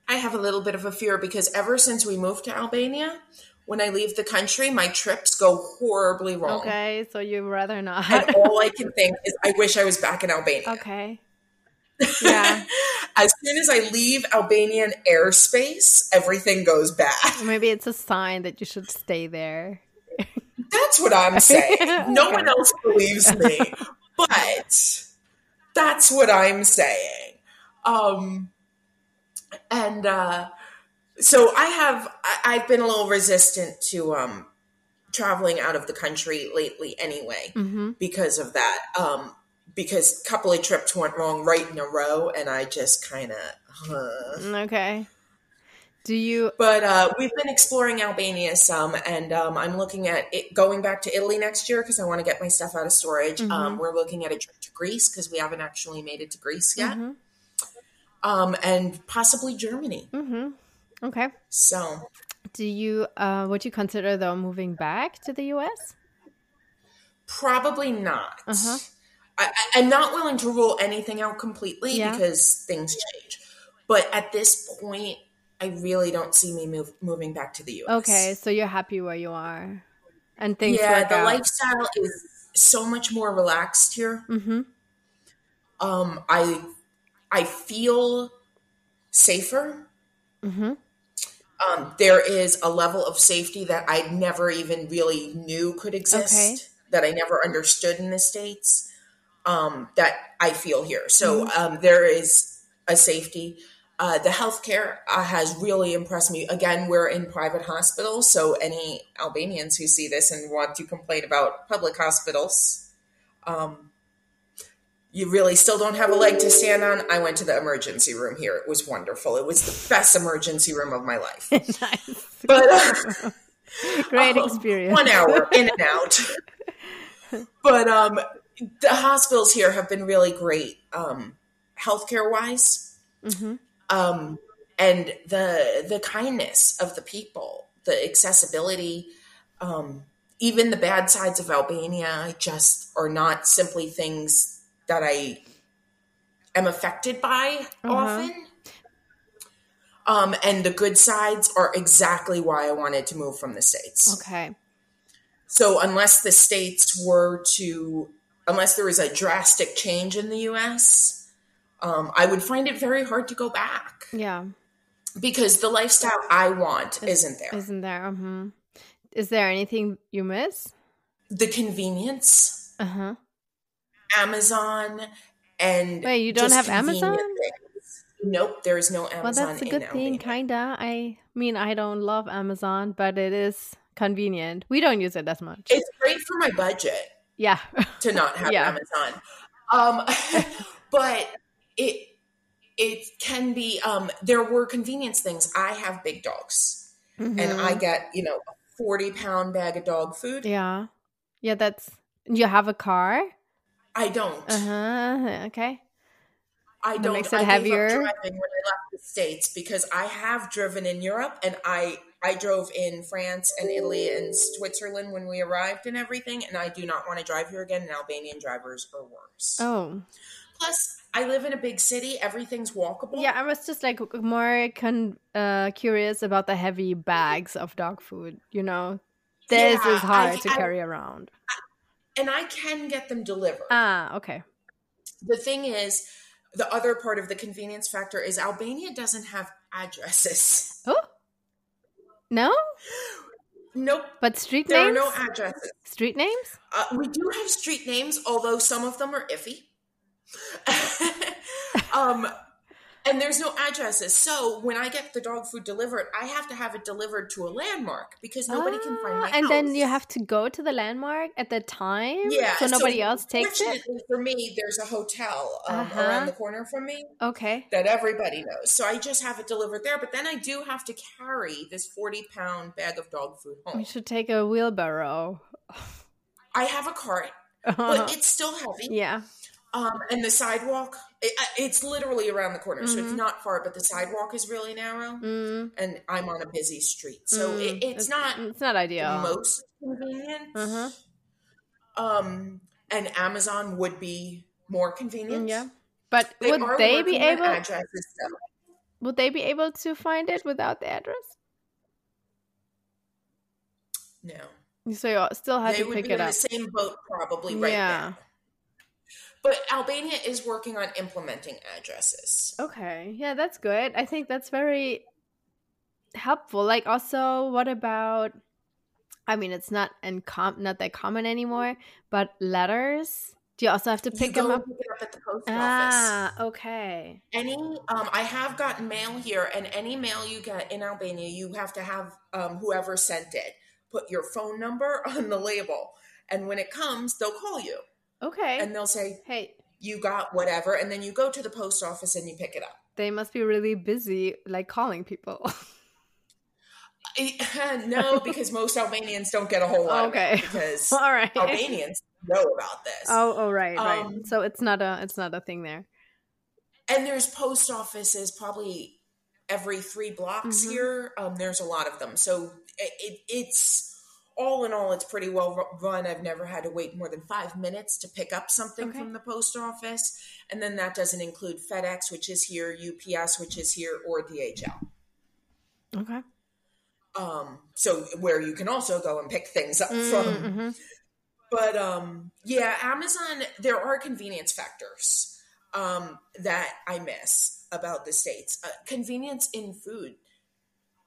I have a little bit of a fear because ever since we moved to Albania, when I leave the country, my trips go horribly wrong. Okay, so you'd rather not. and all I can think is, I wish I was back in Albania. Okay. Yeah. as soon as I leave Albanian airspace, everything goes bad. Maybe it's a sign that you should stay there. That's what I'm saying. No okay. one else believes me, but that's what I'm saying. Um, and uh, so I have I, have been a little resistant to um, traveling out of the country lately, anyway, mm-hmm. because of that. Um, because a couple of trips went wrong right in a row, and I just kind of huh. okay. Do you? But uh, we've been exploring Albania some, and um, I'm looking at it, going back to Italy next year because I want to get my stuff out of storage. Mm-hmm. Um, we're looking at a trip to Greece because we haven't actually made it to Greece yet, mm-hmm. um, and possibly Germany. Mm-hmm. Okay. So, do you? Uh, would you consider though moving back to the U.S.? Probably not. Uh-huh. I, am not willing to rule anything out completely yeah. because things change. But at this point, I really don't see me move, moving back to the US. Okay, so you're happy where you are, and things. Yeah, the out. lifestyle is so much more relaxed here. Mm-hmm. Um, I I feel safer. Mm-hmm. Um, there is a level of safety that I never even really knew could exist. Okay. That I never understood in the states. Um, that I feel here. So mm-hmm. um, there is a safety. Uh, the healthcare uh, has really impressed me. Again, we're in private hospitals, so any Albanians who see this and want to complain about public hospitals, um, you really still don't have a leg to stand on. I went to the emergency room here. It was wonderful. It was the best emergency room of my life. nice. But uh, great um, experience. One hour in and out. but um, the hospitals here have been really great, um, healthcare wise. Mm-hmm um, and the the kindness of the people, the accessibility, um, even the bad sides of Albania, just are not simply things that I am affected by uh-huh. often. Um, and the good sides are exactly why I wanted to move from the states. Okay. So unless the states were to, unless there was a drastic change in the U.S um, I would find it very hard to go back. Yeah. Because the lifestyle I want is, isn't there. Isn't there? Mm-hmm. Is there anything you miss? The convenience. Uh huh. Amazon and. Wait, you don't have Amazon? Things. Nope, there is no Amazon. Well, that's a good thing, kinda. I mean, I don't love Amazon, but it is convenient. We don't use it as much. It's great for my budget. Yeah. to not have yeah. Amazon. Um, but it it can be um there were convenience things i have big dogs mm-hmm. and i get you know a 40 pound bag of dog food yeah yeah that's you have a car i don't uh-huh okay I don't. Makes it I heavier. Driving when I left the states because I have driven in Europe and I I drove in France and Italy and Switzerland when we arrived and everything, and I do not want to drive here again. And Albanian drivers are worse. Oh, Plus, I live in a big city. Everything's walkable. Yeah, I was just like more con- uh, curious about the heavy bags of dog food. You know, this yeah, is hard I, to I, carry around. I, and I can get them delivered. Ah, okay. The thing is, the other part of the convenience factor is Albania doesn't have addresses. Oh, no. Nope. But street there names? There are no addresses. Street names? Uh, we do have street names, although some of them are iffy. um, and there's no addresses. So when I get the dog food delivered, I have to have it delivered to a landmark because nobody ah, can find my ah, And house. then you have to go to the landmark at the time, yeah. So nobody so else takes it. For me, there's a hotel um, uh-huh. around the corner from me. Okay. That everybody knows. So I just have it delivered there. But then I do have to carry this 40 pound bag of dog food home. We should take a wheelbarrow. I have a cart, uh-huh. but it's still heavy. Yeah. Um, and the sidewalk, it, it's literally around the corner, mm-hmm. so it's mm-hmm. not far, but the sidewalk is really narrow, mm-hmm. and I'm on a busy street, so mm-hmm. it, it's, it's, not it's not ideal, most convenient. Uh-huh. Um, and Amazon would be more convenient. Yeah, but they would they be able? Addresses, so. Would they be able to find it without the address? No. So you still have they to pick it up. the same boat, probably right yeah. now but Albania is working on implementing addresses. Okay. Yeah, that's good. I think that's very helpful. Like also what about I mean it's not in com- not that common anymore, but letters do you also have to pick them up? Pick up at the post ah, office. okay. Any, um, I have gotten mail here, and any mail you get in Albania, you have to have um, whoever sent it put your phone number on the label, and when it comes, they'll call you. Okay. And they'll say, "Hey, you got whatever," and then you go to the post office and you pick it up. They must be really busy, like calling people. no, because most Albanians don't get a whole lot. Okay, because all right, Albanians know about this. Oh, oh, right, um, right. So it's not a it's not a thing there. And there's post offices probably every three blocks mm-hmm. here. Um, there's a lot of them, so it, it, it's all in all, it's pretty well run. I've never had to wait more than five minutes to pick up something okay. from the post office, and then that doesn't include FedEx, which is here, UPS, which is here, or DHL. Okay. Um, so where you can also go and pick things up mm, from. Mm-hmm. But um, yeah, Amazon, there are convenience factors um, that I miss about the States. Uh, convenience in food.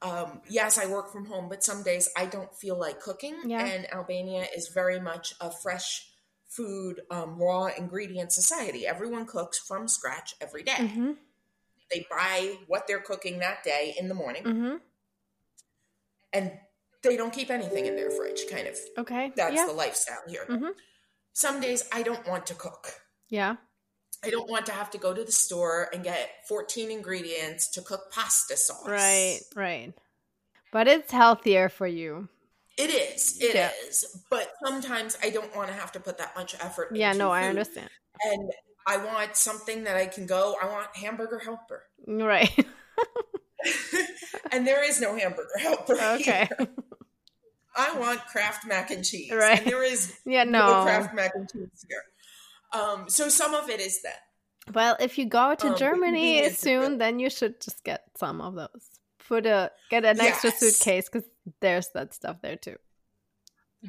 Um, yes, I work from home, but some days I don't feel like cooking. Yeah. And Albania is very much a fresh food, um, raw ingredient society. Everyone cooks from scratch every day. Mm-hmm. They buy what they're cooking that day in the morning. Mm-hmm and they don't keep anything in their fridge kind of okay that's yeah. the lifestyle here mm-hmm. some days i don't want to cook yeah i don't want to have to go to the store and get 14 ingredients to cook pasta sauce right right but it's healthier for you it is It yeah. is. but sometimes i don't want to have to put that much effort yeah no food. i understand and i want something that i can go i want hamburger helper right and there is no hamburger helper. Okay. Here. I want Kraft mac and cheese. Right. And there is yeah, no. no Kraft mac and cheese here. Um, so some of it is that. Well, if you go to um, Germany soon, then you should just get some of those. Put a get an yes. extra suitcase because there's that stuff there too.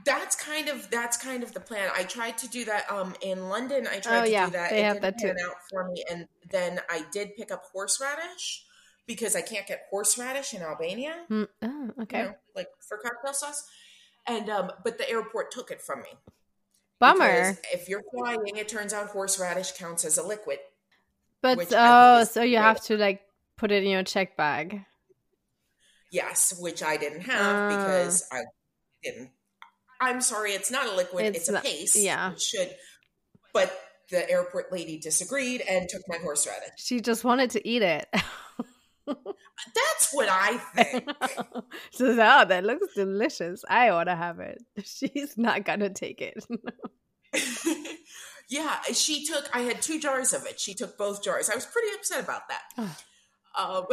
That's kind of that's kind of the plan. I tried to do that um in London. I tried oh, to yeah, do that. They it have that too. out for me, and then I did pick up horseradish because I can't get horseradish in Albania. Mm, oh, okay. You know, like for cocktail sauce. And um, but the airport took it from me. Bummer. If you're flying, it turns out horseradish counts as a liquid. But oh, so you have to like put it in your check bag. Yes, which I didn't have uh, because I didn't. I'm sorry, it's not a liquid; it's, it's a paste. Yeah, it should. But the airport lady disagreed and took my horseradish. She just wanted to eat it. That's what I think. so, oh, that looks delicious. I ought to have it. She's not gonna take it. yeah, she took. I had two jars of it. She took both jars. I was pretty upset about that. um,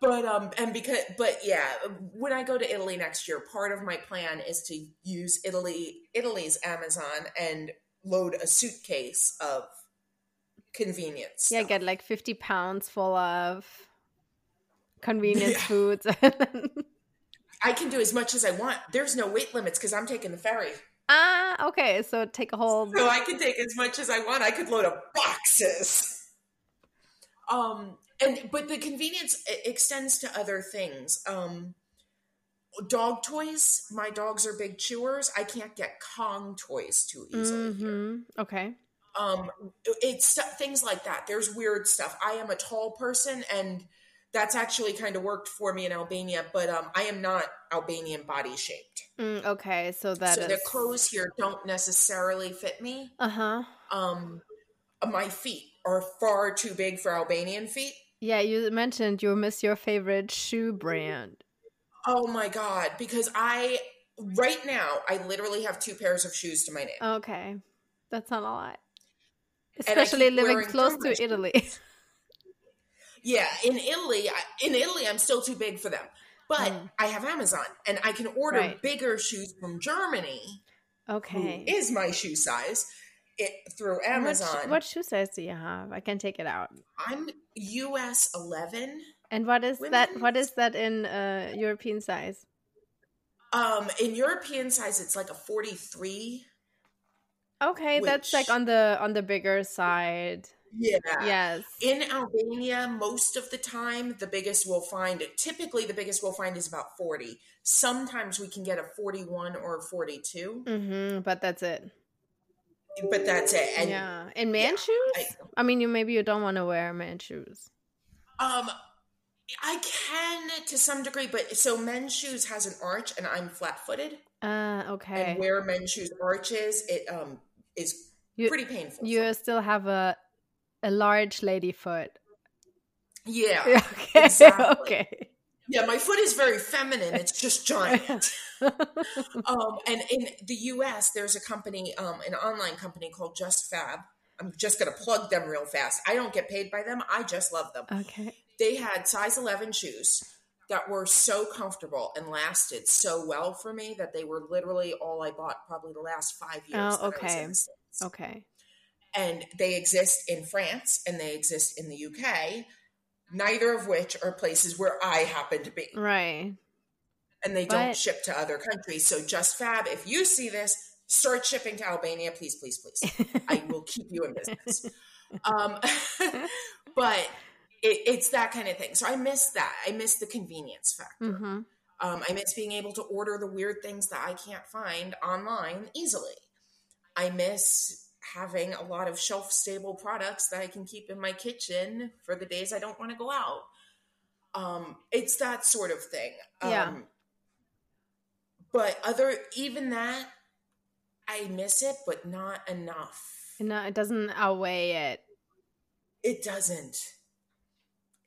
but um, and because, but yeah, when I go to Italy next year, part of my plan is to use Italy, Italy's Amazon, and load a suitcase of convenience. Yeah, stuff. get like fifty pounds full of convenience yeah. foods. I can do as much as I want. There's no weight limits because I'm taking the ferry. Ah, okay. So take a whole. So I can take as much as I want. I could load up boxes. Um, and but the convenience extends to other things. Um, dog toys. My dogs are big chewers. I can't get Kong toys too easily. Mm-hmm. Okay. Um, it's things like that. There's weird stuff. I am a tall person and that's actually kind of worked for me in Albania, but um, I am not Albanian body shaped. Mm, okay, so that so is... the clothes here don't necessarily fit me. Uh huh. Um, my feet are far too big for Albanian feet. Yeah, you mentioned you miss your favorite shoe brand. Oh my god! Because I right now I literally have two pairs of shoes to my name. Okay, that's not a lot, especially living close to Italy. Yeah, in Italy, in Italy, I'm still too big for them, but mm. I have Amazon and I can order right. bigger shoes from Germany. Okay, is my shoe size it through Amazon? What, what, shoe size do you have? I can take it out. I'm US 11. And what is that? What is that in uh, European size? Um, in European size, it's like a 43. Okay, which, that's like on the on the bigger side. Yeah. Yes. In Albania, most of the time, the biggest we'll find, typically the biggest we'll find is about 40. Sometimes we can get a 41 or a 42. Mm-hmm, but that's it. But that's it. And yeah. In man yeah, shoes? I, I, mean, you maybe you don't want to wear man shoes. Um, I can to some degree, but so men's shoes has an arch, and I'm flat footed. Uh, okay. And where men's shoes arches, it um is you, pretty painful. You still have a a large lady foot. Yeah. Okay. Exactly. okay. Yeah, my foot is very feminine. It's just giant. um, and in the U.S., there's a company, um, an online company called JustFab. I'm just going to plug them real fast. I don't get paid by them. I just love them. Okay. They had size 11 shoes that were so comfortable and lasted so well for me that they were literally all I bought probably the last five years. Oh, okay. Okay. And they exist in France and they exist in the UK neither of which are places where I happen to be. Right. And they don't ship to other countries. So JustFab, if you see this, start shipping to Albania, please, please, please. I will keep you in business. Um, but it, it's that kind of thing. So I miss that. I miss the convenience factor. Mm-hmm. Um, I miss being able to order the weird things that I can't find online easily. I miss having a lot of shelf stable products that I can keep in my kitchen for the days I don't want to go out. Um, it's that sort of thing. Yeah. Um, but other, even that, I miss it, but not enough. No, it doesn't outweigh it. It doesn't.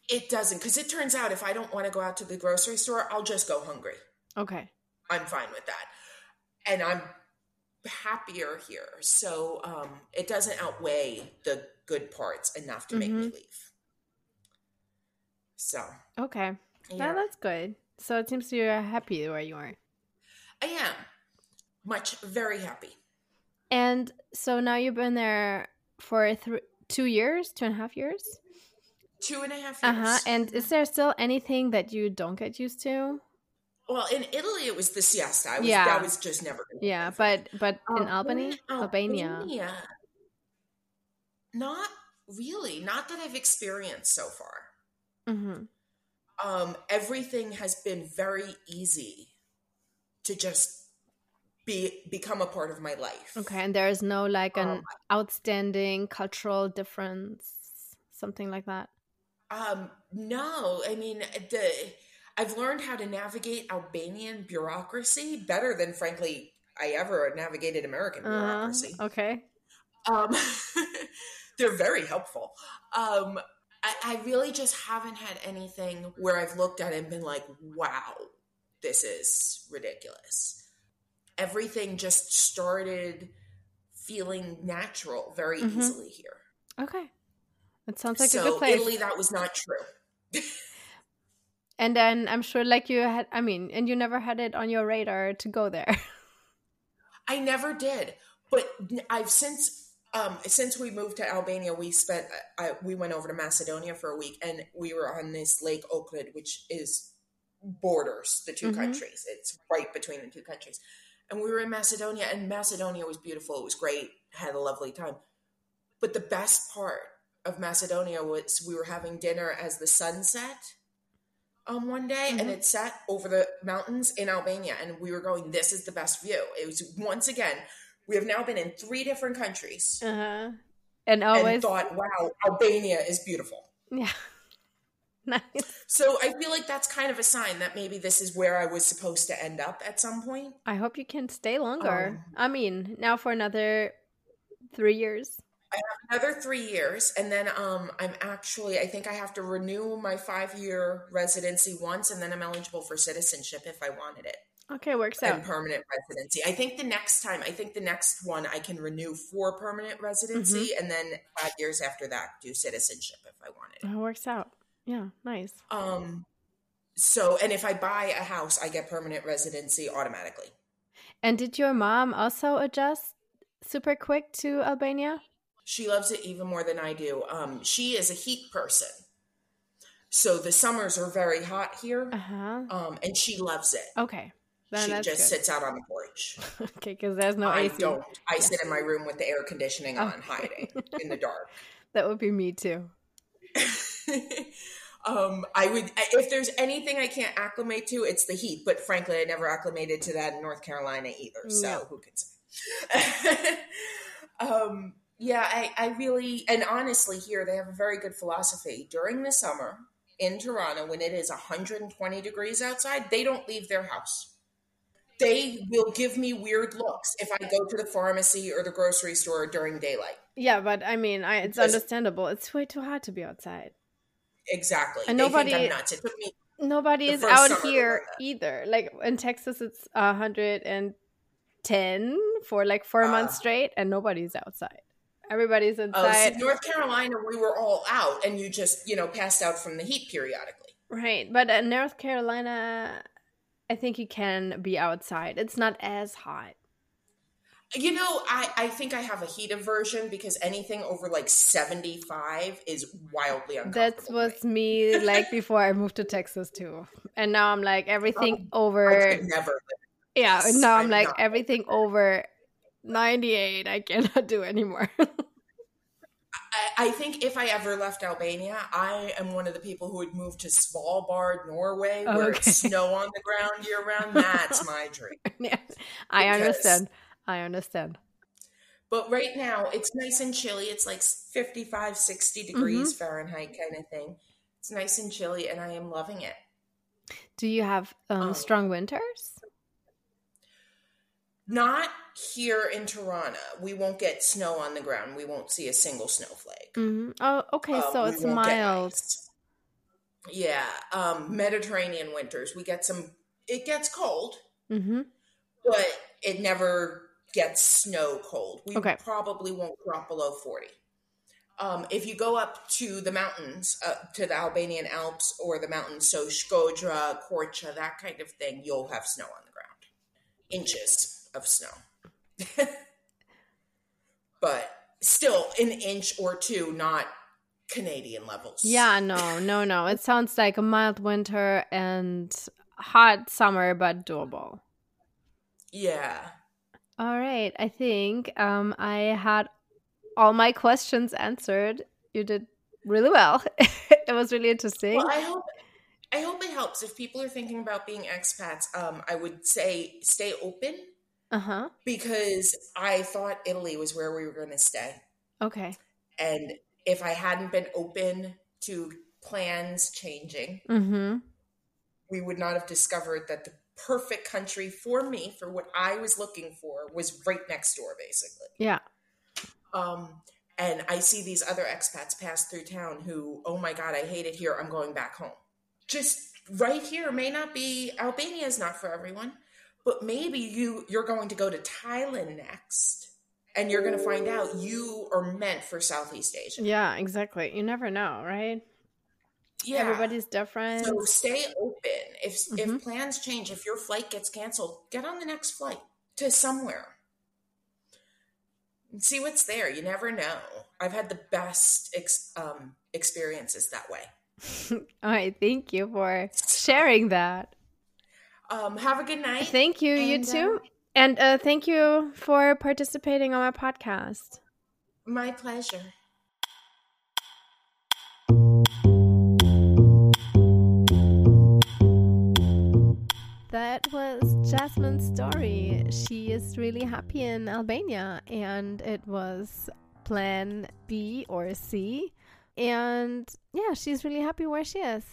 It doesn't. Because it turns out if I don't want to go out to the grocery store, I'll just go hungry. Okay. I'm fine with that. And I'm happier here. So um, it doesn't outweigh the good parts enough to mm-hmm. make me mm-hmm. leave. So okay, yeah, that's good. So it seems you're happy where you are. I am much very happy. And so now you've been there for th- two years, two and a half years. Two and a half years. Uh huh. And is there still anything that you don't get used to? Well, in Italy, it was the siesta. I was, yeah, that was just never. Yeah, but but in um, Albany, Albania, Albania, not really. Not that I've experienced so far. Mm-hmm. Um, everything has been very easy to just be become a part of my life. Okay, and there is no like an um, outstanding cultural difference, something like that. Um, no, I mean the I've learned how to navigate Albanian bureaucracy better than, frankly, I ever navigated American uh-huh. bureaucracy. Uh, okay. Um, they're very helpful. Um, I, I really just haven't had anything where I've looked at it and been like, wow, this is ridiculous. Everything just started feeling natural very mm-hmm. easily here. Okay. That sounds like so a good place. Italy, that was not true. And then I'm sure, like you had, I mean, and you never had it on your radar to go there. I never did, but I've since um, since we moved to Albania, we spent I, we went over to Macedonia for a week, and we were on this Lake Ohrid, which is borders the 2 mm-hmm. countries. It's right between the two countries, and we were in Macedonia, and Macedonia was beautiful. It was great. Had a lovely time, but the best part of Macedonia was we were having dinner as the sun set um, one day mm-hmm. and it set over the mountains in Albania. And we were going, this is the best view. It was once again, we have now been in three different countries. Uh-huh. And always and thought, wow, Albania is beautiful. Yeah. nice. So I feel like that's kind of a sign that maybe this is where I was supposed to end up at some point. I hope you can stay longer. Um, I mean, now for another three years. I have another three years, and then um, I'm actually I think I have to renew my five year residency once, and then I'm eligible for citizenship if I wanted it. Okay, works and out. permanent residency. I think the next time, I think the next one I can renew for permanent residency, mm-hmm. and then five years after that, do citizenship if I wanted. It. it works out. Yeah, nice. Um, so and if I buy a house, I get permanent residency automatically. And did your mom also adjust super quick to Albania? She loves it even more than I do. Um, she is a heat person. So the summers are very hot here. Uh-huh. Um, and she loves it. Okay. Then she just good. sits out on the porch. okay, because there's no I AC. don't. I yeah. sit in my room with the air conditioning on, hiding in the dark. That would be me too. um, I would if there's anything I can't acclimate to, it's the heat. But frankly, I never acclimated to that in North Carolina either. So no. who can say? um, yeah, I, I really and honestly here they have a very good philosophy during the summer in Tirana when it is 120 degrees outside. They don't leave their house they will give me weird looks if I go to the pharmacy or the grocery store during daylight. Yeah, but I mean, I, it's because understandable. It's way too hot to be outside. Exactly. And they nobody, think I'm nuts. It took me. Nobody is out here either. Like in Texas, it's 110 for like four uh, months straight, and nobody's outside. Everybody's oh, inside. Oh, so North Carolina, we were all out, and you just you know passed out from the heat periodically. Right, but in North Carolina, I think you can be outside. It's not as hot. You know, I, I think I have a heat aversion because anything over like 75 is wildly uncomfortable. That was me like before I moved to Texas too. And now I'm like oh, everything oh, over never Yeah, now I'm, I'm like everything over 98 I cannot do anymore. I, think if I ever left Albania, I am one of the people who would move to Svalbard, Norway, where it's snow on the ground year round. That's my dream. Yeah, I because, understand. I understand. But right now, it's nice and chilly. It's like 55, 60 degrees mm-hmm. Fahrenheit kind of thing. It's nice and chilly, and I am loving it. Do you have um, um, strong winters? Not here in Tirana. We won't get snow on the ground. We won't see a single snowflake. Mm-hmm. Oh, okay. Uh, so it's mild. Yeah. Um, Mediterranean winters. We get some, it gets cold, mm-hmm. but it never gets snow cold. We okay. probably won't drop below 40. Um, if you go up to the mountains, uh, to the Albanian Alps or the mountains, so Shkodra, Korça, that kind of thing, you'll have snow on the ground. Inches of snow. but still an inch or two, not Canadian levels. Yeah, no, no, no. It sounds like a mild winter and hot summer, but doable. Yeah. All right. I think um, I had all my questions answered. You did really well. it was really interesting. Well, I hope I hope it helps. If people are thinking about being expats, um, I would say stay open uh-huh. Because I thought Italy was where we were going to stay. Okay. And if I hadn't been open to plans changing, mm-hmm. we would not have discovered that the perfect country for me, for what I was looking for, was right next door, basically. Yeah. Um, and I see these other expats pass through town who, oh my God, I hate it here. I'm going back home. Just right here may not be, Albania is not for everyone but maybe you you're going to go to Thailand next and you're going to find out you are meant for Southeast Asia. Yeah, exactly. You never know, right? Yeah. Everybody's different. So stay open. If mm-hmm. if plans change, if your flight gets canceled, get on the next flight to somewhere. And see what's there. You never know. I've had the best ex, um, experiences that way. All right, thank you for sharing that. Um, have a good night. Thank you. And, you too. Uh, and uh, thank you for participating on my podcast. My pleasure. That was Jasmine's story. She is really happy in Albania, and it was plan B or C. And yeah, she's really happy where she is.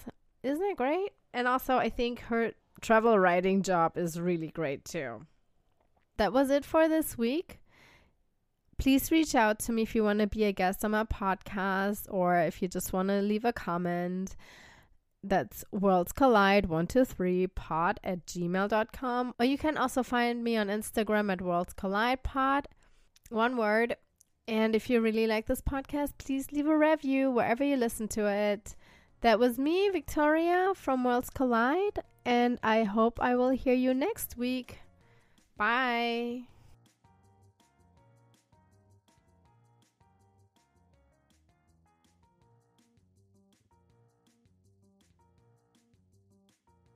Isn't it great? And also, I think her travel writing job is really great too. That was it for this week. Please reach out to me if you want to be a guest on my podcast or if you just want to leave a comment. That's Worlds Collide 123 pod at gmail.com. Or you can also find me on Instagram at Worlds Collide pod. One word. And if you really like this podcast, please leave a review wherever you listen to it. That was me, Victoria from Worlds Collide, and I hope I will hear you next week. Bye.